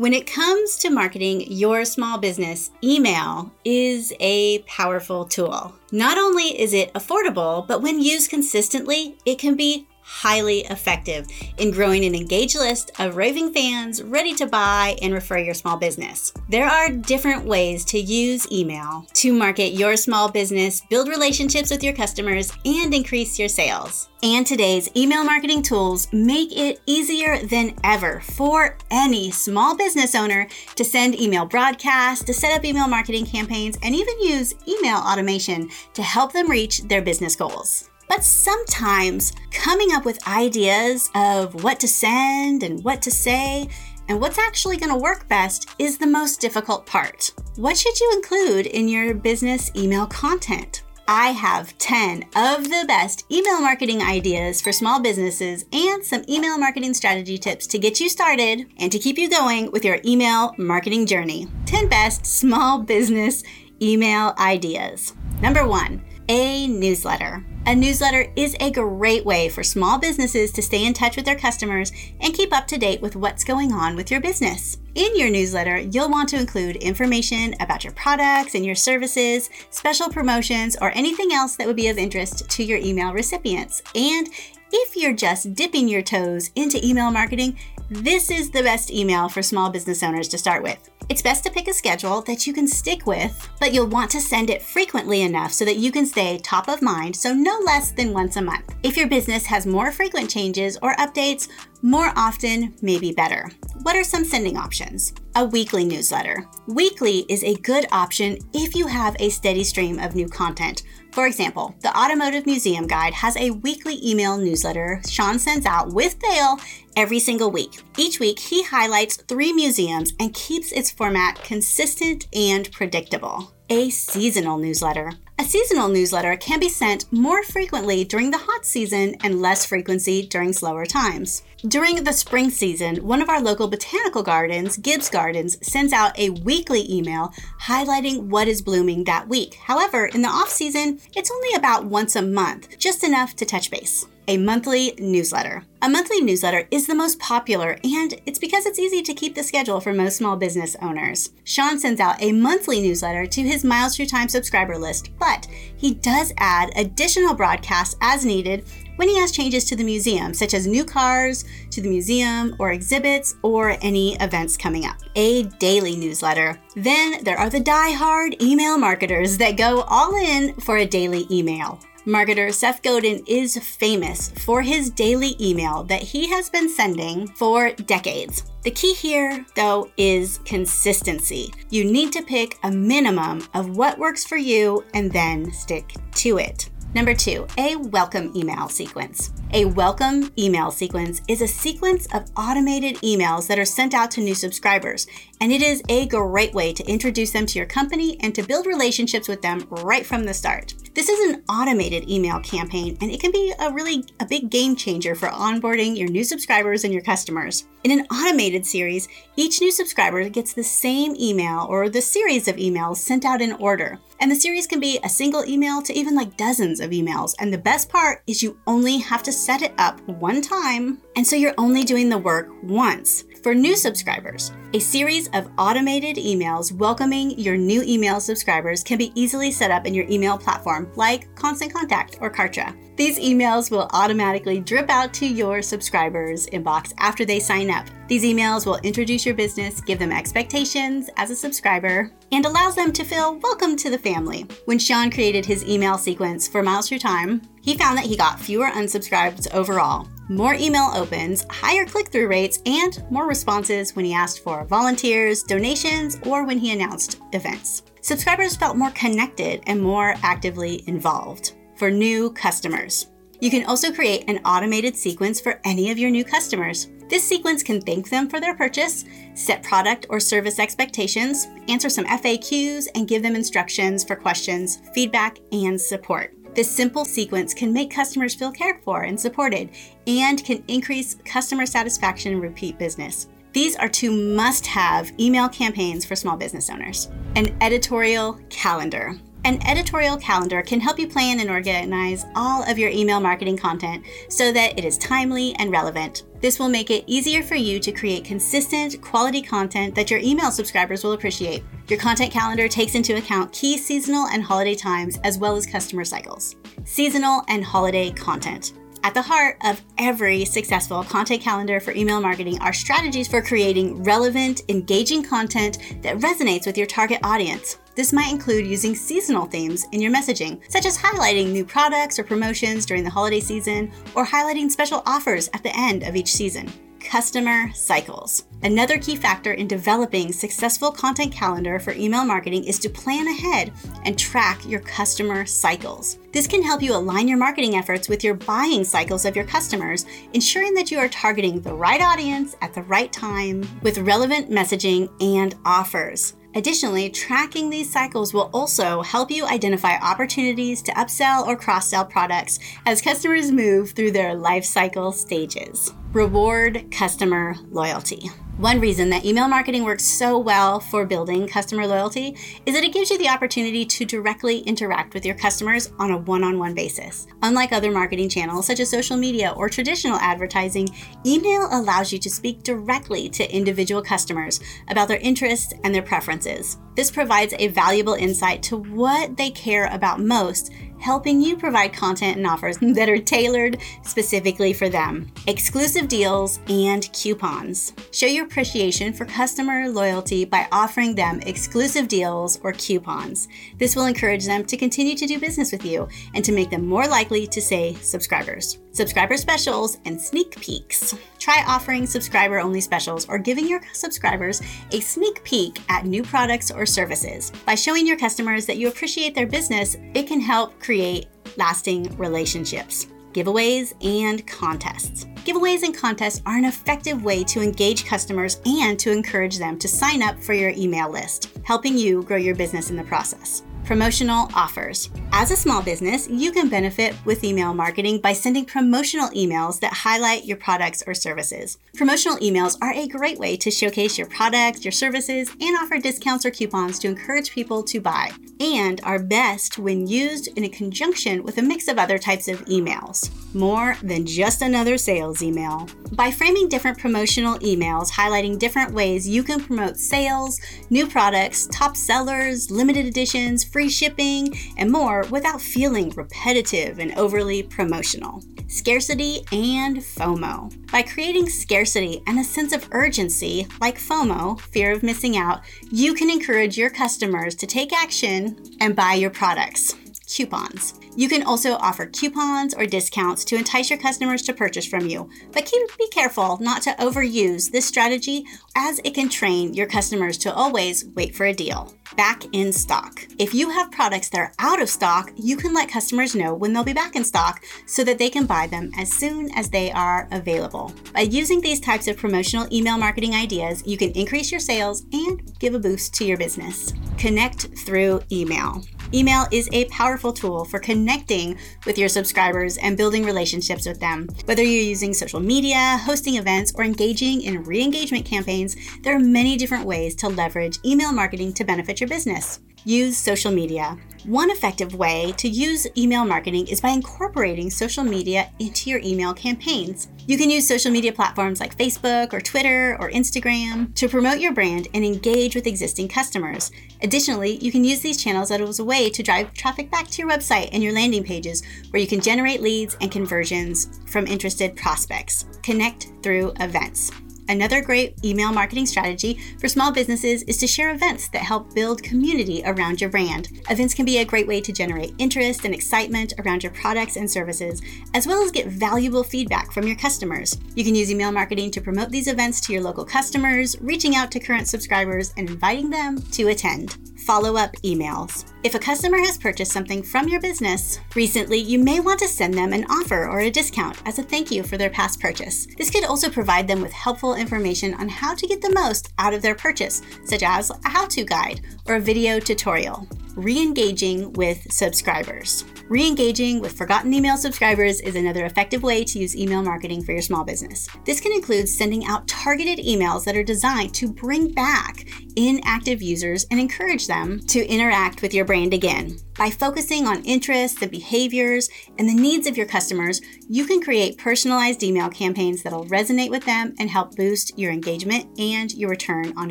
When it comes to marketing your small business, email is a powerful tool. Not only is it affordable, but when used consistently, it can be highly effective in growing an engaged list of raving fans ready to buy and refer your small business. There are different ways to use email to market your small business, build relationships with your customers, and increase your sales. And today's email marketing tools make it easier than ever for any small business owner to send email broadcasts, to set up email marketing campaigns, and even use email automation to help them reach their business goals. But sometimes coming up with ideas of what to send and what to say and what's actually going to work best is the most difficult part. What should you include in your business email content? I have 10 of the best email marketing ideas for small businesses and some email marketing strategy tips to get you started and to keep you going with your email marketing journey. 10 best small business email ideas. Number one, a newsletter. A newsletter is a great way for small businesses to stay in touch with their customers and keep up to date with what's going on with your business. In your newsletter, you'll want to include information about your products and your services, special promotions, or anything else that would be of interest to your email recipients. And if you're just dipping your toes into email marketing, this is the best email for small business owners to start with. It's best to pick a schedule that you can stick with, but you'll want to send it frequently enough so that you can stay top of mind, so no less than once a month. If your business has more frequent changes or updates, more often may be better. What are some sending options? A weekly newsletter. Weekly is a good option if you have a steady stream of new content. For example, the Automotive Museum Guide has a weekly email newsletter Sean sends out with Dale every single week. Each week, he highlights three museums and keeps its format consistent and predictable. A seasonal newsletter. A seasonal newsletter can be sent more frequently during the hot season and less frequency during slower times. During the spring season, one of our local botanical gardens, Gibbs Gardens, sends out a weekly email highlighting what is blooming that week. However, in the off season, it's only about once a month, just enough to touch base a monthly newsletter. A monthly newsletter is the most popular, and it's because it's easy to keep the schedule for most small business owners. Sean sends out a monthly newsletter to his Miles Through Time subscriber list, but he does add additional broadcasts as needed when he has changes to the museum, such as new cars to the museum or exhibits or any events coming up. A daily newsletter. Then there are the die-hard email marketers that go all in for a daily email. Marketer Seth Godin is famous for his daily email that he has been sending for decades. The key here, though, is consistency. You need to pick a minimum of what works for you and then stick to it. Number two, a welcome email sequence. A welcome email sequence is a sequence of automated emails that are sent out to new subscribers, and it is a great way to introduce them to your company and to build relationships with them right from the start. This is an automated email campaign, and it can be a really a big game changer for onboarding your new subscribers and your customers. In an automated series, each new subscriber gets the same email or the series of emails sent out in order. And the series can be a single email to even like dozens of emails. And the best part is you only have to set it up one time. And so you're only doing the work once. For new subscribers, a series of automated emails welcoming your new email subscribers can be easily set up in your email platform like Constant Contact or Kartra. These emails will automatically drip out to your subscribers' inbox after they sign up. These emails will introduce your business, give them expectations as a subscriber, and allows them to feel welcome to the family. When Sean created his email sequence for Miles Through Time, he found that he got fewer unsubscribes overall more email opens, higher click through rates, and more responses when he asked for volunteers, donations, or when he announced events. Subscribers felt more connected and more actively involved. For new customers, you can also create an automated sequence for any of your new customers. This sequence can thank them for their purchase, set product or service expectations, answer some FAQs, and give them instructions for questions, feedback, and support. This simple sequence can make customers feel cared for and supported and can increase customer satisfaction and repeat business. These are two must have email campaigns for small business owners. An editorial calendar. An editorial calendar can help you plan and organize all of your email marketing content so that it is timely and relevant. This will make it easier for you to create consistent, quality content that your email subscribers will appreciate. Your content calendar takes into account key seasonal and holiday times as well as customer cycles. Seasonal and holiday content. At the heart of every successful content calendar for email marketing are strategies for creating relevant, engaging content that resonates with your target audience. This might include using seasonal themes in your messaging, such as highlighting new products or promotions during the holiday season or highlighting special offers at the end of each season customer cycles. Another key factor in developing successful content calendar for email marketing is to plan ahead and track your customer cycles. This can help you align your marketing efforts with your buying cycles of your customers, ensuring that you are targeting the right audience at the right time with relevant messaging and offers. Additionally, tracking these cycles will also help you identify opportunities to upsell or cross sell products as customers move through their life cycle stages. Reward customer loyalty. One reason that email marketing works so well for building customer loyalty is that it gives you the opportunity to directly interact with your customers on a one on one basis. Unlike other marketing channels such as social media or traditional advertising, email allows you to speak directly to individual customers about their interests and their preferences. This provides a valuable insight to what they care about most helping you provide content and offers that are tailored specifically for them. Exclusive deals and coupons. Show your appreciation for customer loyalty by offering them exclusive deals or coupons. This will encourage them to continue to do business with you and to make them more likely to say subscribers. Subscriber specials and sneak peeks. Try offering subscriber only specials or giving your subscribers a sneak peek at new products or services. By showing your customers that you appreciate their business, it can help create lasting relationships. Giveaways and contests. Giveaways and contests are an effective way to engage customers and to encourage them to sign up for your email list, helping you grow your business in the process. Promotional offers. As a small business, you can benefit with email marketing by sending promotional emails that highlight your products or services. Promotional emails are a great way to showcase your products, your services, and offer discounts or coupons to encourage people to buy, and are best when used in conjunction with a mix of other types of emails. More than just another sales email. By framing different promotional emails highlighting different ways you can promote sales, new products, top sellers, limited editions, free shipping, and more without feeling repetitive and overly promotional. Scarcity and FOMO. By creating scarcity and a sense of urgency, like FOMO, fear of missing out, you can encourage your customers to take action and buy your products coupons. You can also offer coupons or discounts to entice your customers to purchase from you, but keep, be careful not to overuse this strategy as it can train your customers to always wait for a deal. Back in stock. If you have products that are out of stock, you can let customers know when they'll be back in stock so that they can buy them as soon as they are available. By using these types of promotional email marketing ideas, you can increase your sales and give a boost to your business. Connect through email. Email is a powerful tool for connecting with your subscribers and building relationships with them. Whether you're using social media, hosting events, or engaging in re engagement campaigns, there are many different ways to leverage email marketing to benefit your business. Use social media. One effective way to use email marketing is by incorporating social media into your email campaigns. You can use social media platforms like Facebook or Twitter or Instagram to promote your brand and engage with existing customers. Additionally, you can use these channels as a way to drive traffic back to your website and your landing pages where you can generate leads and conversions from interested prospects. Connect through events. Another great email marketing strategy for small businesses is to share events that help build community around your brand. Events can be a great way to generate interest and excitement around your products and services, as well as get valuable feedback from your customers. You can use email marketing to promote these events to your local customers, reaching out to current subscribers, and inviting them to attend follow up emails. If a customer has purchased something from your business recently, you may want to send them an offer or a discount as a thank you for their past purchase. This could also provide them with helpful information on how to get the most out of their purchase, such as a how to guide or a video tutorial. Re engaging with subscribers. Re engaging with forgotten email subscribers is another effective way to use email marketing for your small business. This can include sending out targeted emails that are designed to bring back inactive users and encourage them to interact with your brand again. By focusing on interests, the behaviors, and the needs of your customers, you can create personalized email campaigns that'll resonate with them and help boost your engagement and your return on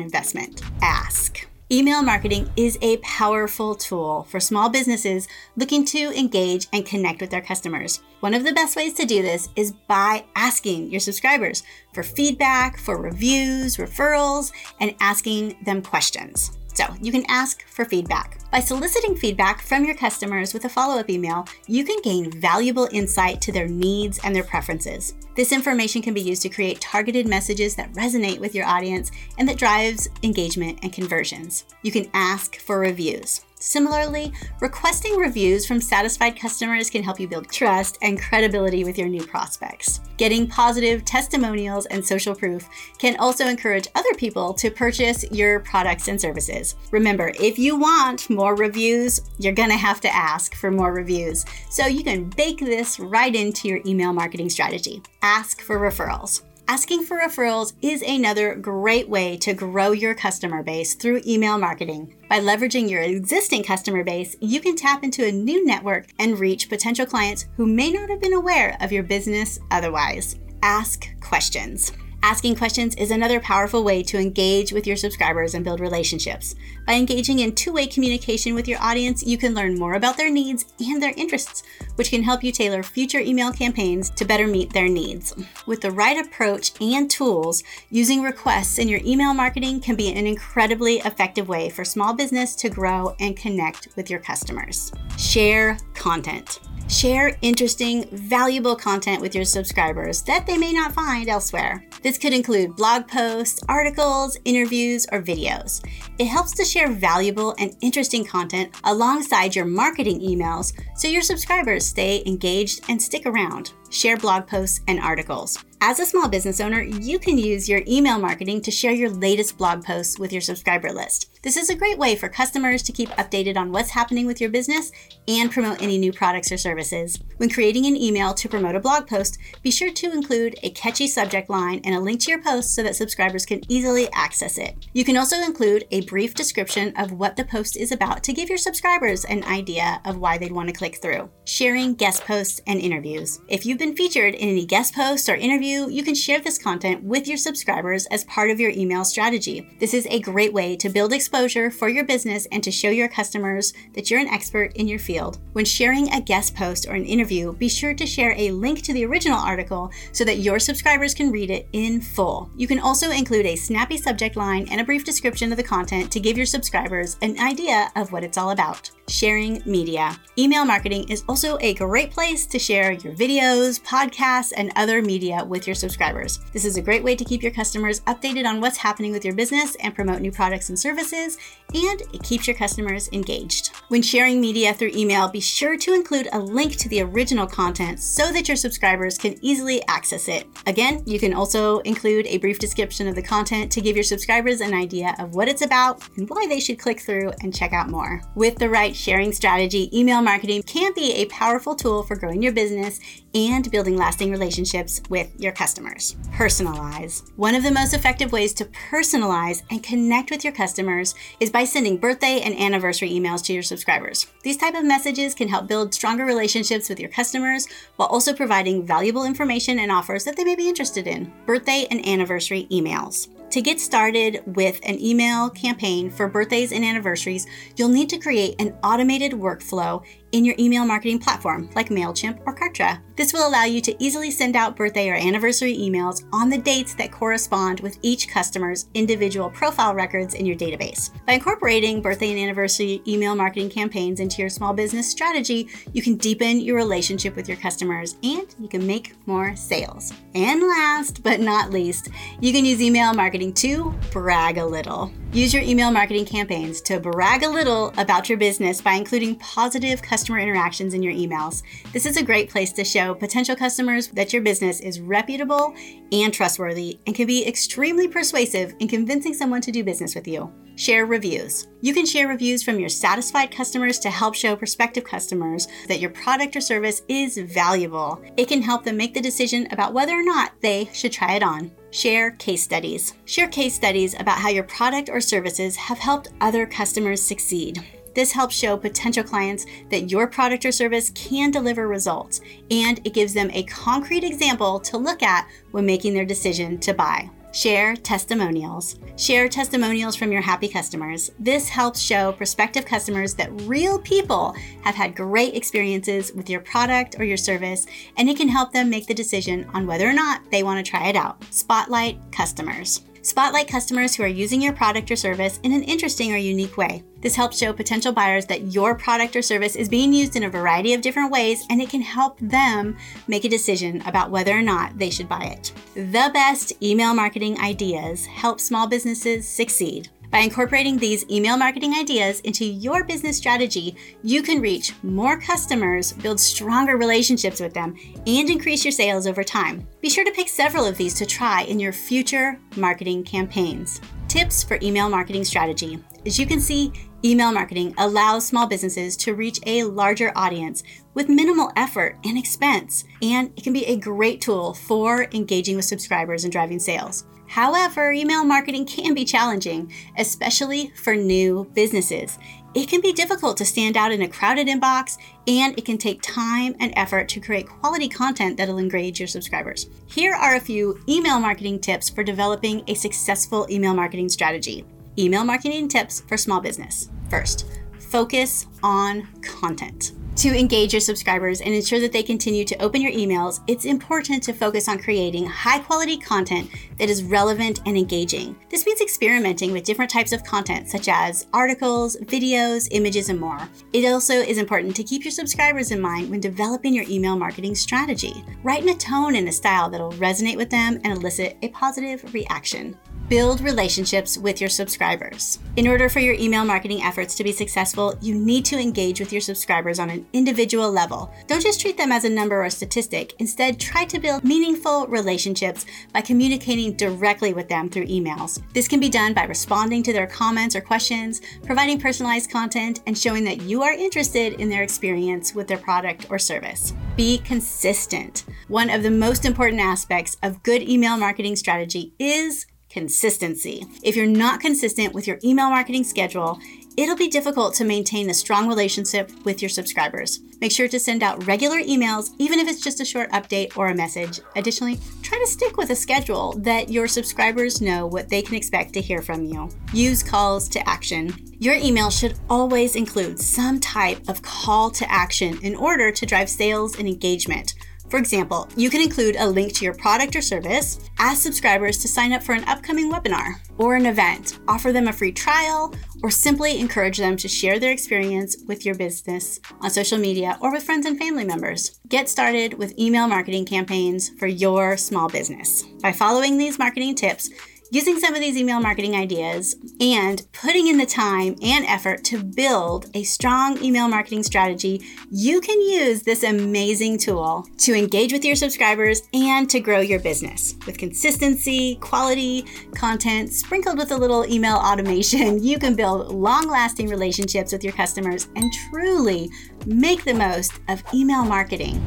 investment. Ask. Email marketing is a powerful tool for small businesses looking to engage and connect with their customers. One of the best ways to do this is by asking your subscribers for feedback, for reviews, referrals, and asking them questions. So you can ask for feedback. By soliciting feedback from your customers with a follow up email, you can gain valuable insight to their needs and their preferences. This information can be used to create targeted messages that resonate with your audience and that drives engagement and conversions. You can ask for reviews. Similarly, requesting reviews from satisfied customers can help you build trust and credibility with your new prospects. Getting positive testimonials and social proof can also encourage other people to purchase your products and services. Remember, if you want more reviews, you're going to have to ask for more reviews. So you can bake this right into your email marketing strategy. Ask for referrals. Asking for referrals is another great way to grow your customer base through email marketing. By leveraging your existing customer base, you can tap into a new network and reach potential clients who may not have been aware of your business otherwise. Ask questions. Asking questions is another powerful way to engage with your subscribers and build relationships. By engaging in two way communication with your audience, you can learn more about their needs and their interests, which can help you tailor future email campaigns to better meet their needs. With the right approach and tools, using requests in your email marketing can be an incredibly effective way for small business to grow and connect with your customers. Share content. Share interesting, valuable content with your subscribers that they may not find elsewhere. This could include blog posts, articles, interviews, or videos. It helps to share valuable and interesting content alongside your marketing emails so your subscribers stay engaged and stick around. Share blog posts and articles. As a small business owner, you can use your email marketing to share your latest blog posts with your subscriber list. This is a great way for customers to keep updated on what's happening with your business and promote any new products or services. When creating an email to promote a blog post, be sure to include a catchy subject line and a link to your post so that subscribers can easily access it. You can also include a brief description of what the post is about to give your subscribers an idea of why they'd want to click through. Sharing guest posts and interviews. If you've been featured in any guest post or interview, you can share this content with your subscribers as part of your email strategy. This is a great way to build exposure for your business and to show your customers that you're an expert in your field. When sharing a guest post or an interview, be sure to share a link to the original article so that your subscribers can read it in full. You can also include a snappy subject line and a brief description of the content to give your subscribers an idea of what it's all about sharing media. Email marketing is also a great place to share your videos, podcasts, and other media with your subscribers. This is a great way to keep your customers updated on what's happening with your business and promote new products and services, and it keeps your customers engaged. When sharing media through email, be sure to include a link to the original content so that your subscribers can easily access it. Again, you can also include a brief description of the content to give your subscribers an idea of what it's about and why they should click through and check out more. With the right sharing strategy, email marketing can be a powerful tool for growing your business and building lasting relationships with your customers. Personalize. One of the most effective ways to personalize and connect with your customers is by sending birthday and anniversary emails to your subscribers. These type of messages can help build stronger relationships with your customers while also providing valuable information and offers that they may be interested in. Birthday and anniversary emails. To get started with an email campaign for birthdays and anniversaries, you'll need to create an automated workflow in your email marketing platform like MailChimp or Kartra. This will allow you to easily send out birthday or anniversary emails on the dates that correspond with each customer's individual profile records in your database. By incorporating birthday and anniversary email marketing campaigns into your small business strategy, you can deepen your relationship with your customers and you can make more sales. And last but not least, you can use email marketing to brag a little. Use your email marketing campaigns to brag a little about your business by including positive customer interactions in your emails. This is a great place to show potential customers that your business is reputable and trustworthy and can be extremely persuasive in convincing someone to do business with you. Share reviews. You can share reviews from your satisfied customers to help show prospective customers that your product or service is valuable. It can help them make the decision about whether or not they should try it on. Share case studies. Share case studies about how your product or services have helped other customers succeed. This helps show potential clients that your product or service can deliver results, and it gives them a concrete example to look at when making their decision to buy. Share testimonials. Share testimonials from your happy customers. This helps show prospective customers that real people have had great experiences with your product or your service, and it can help them make the decision on whether or not they want to try it out. Spotlight customers. Spotlight customers who are using your product or service in an interesting or unique way. This helps show potential buyers that your product or service is being used in a variety of different ways and it can help them make a decision about whether or not they should buy it. The best email marketing ideas help small businesses succeed. By incorporating these email marketing ideas into your business strategy, you can reach more customers, build stronger relationships with them, and increase your sales over time. Be sure to pick several of these to try in your future marketing campaigns. Tips for email marketing strategy. As you can see, email marketing allows small businesses to reach a larger audience with minimal effort and expense, and it can be a great tool for engaging with subscribers and driving sales. However, email marketing can be challenging, especially for new businesses. It can be difficult to stand out in a crowded inbox, and it can take time and effort to create quality content that'll engage your subscribers. Here are a few email marketing tips for developing a successful email marketing strategy. Email marketing tips for small business. First, focus on content. To engage your subscribers and ensure that they continue to open your emails, it's important to focus on creating high quality content that is relevant and engaging. This means experimenting with different types of content, such as articles, videos, images, and more. It also is important to keep your subscribers in mind when developing your email marketing strategy. Write in a tone and a style that'll resonate with them and elicit a positive reaction. Build relationships with your subscribers. In order for your email marketing efforts to be successful, you need to engage with your subscribers on an individual level. Don't just treat them as a number or statistic. Instead, try to build meaningful relationships by communicating directly with them through emails. This can be done by responding to their comments or questions, providing personalized content, and showing that you are interested in their experience with their product or service. Be consistent. One of the most important aspects of good email marketing strategy is consistency. If you're not consistent with your email marketing schedule, it'll be difficult to maintain a strong relationship with your subscribers. Make sure to send out regular emails, even if it's just a short update or a message. Additionally, try to stick with a schedule that your subscribers know what they can expect to hear from you. Use calls to action. Your email should always include some type of call to action in order to drive sales and engagement. For example, you can include a link to your product or service, ask subscribers to sign up for an upcoming webinar or an event, offer them a free trial, or simply encourage them to share their experience with your business on social media or with friends and family members. Get started with email marketing campaigns for your small business. By following these marketing tips, using some of these email marketing ideas and putting in the time and effort to build a strong email marketing strategy, you can use this amazing tool to engage with your subscribers and to grow your business. With consistency, quality, content sprinkled with a little email automation, you can build long lasting relationships with your customers and truly make the most of email marketing.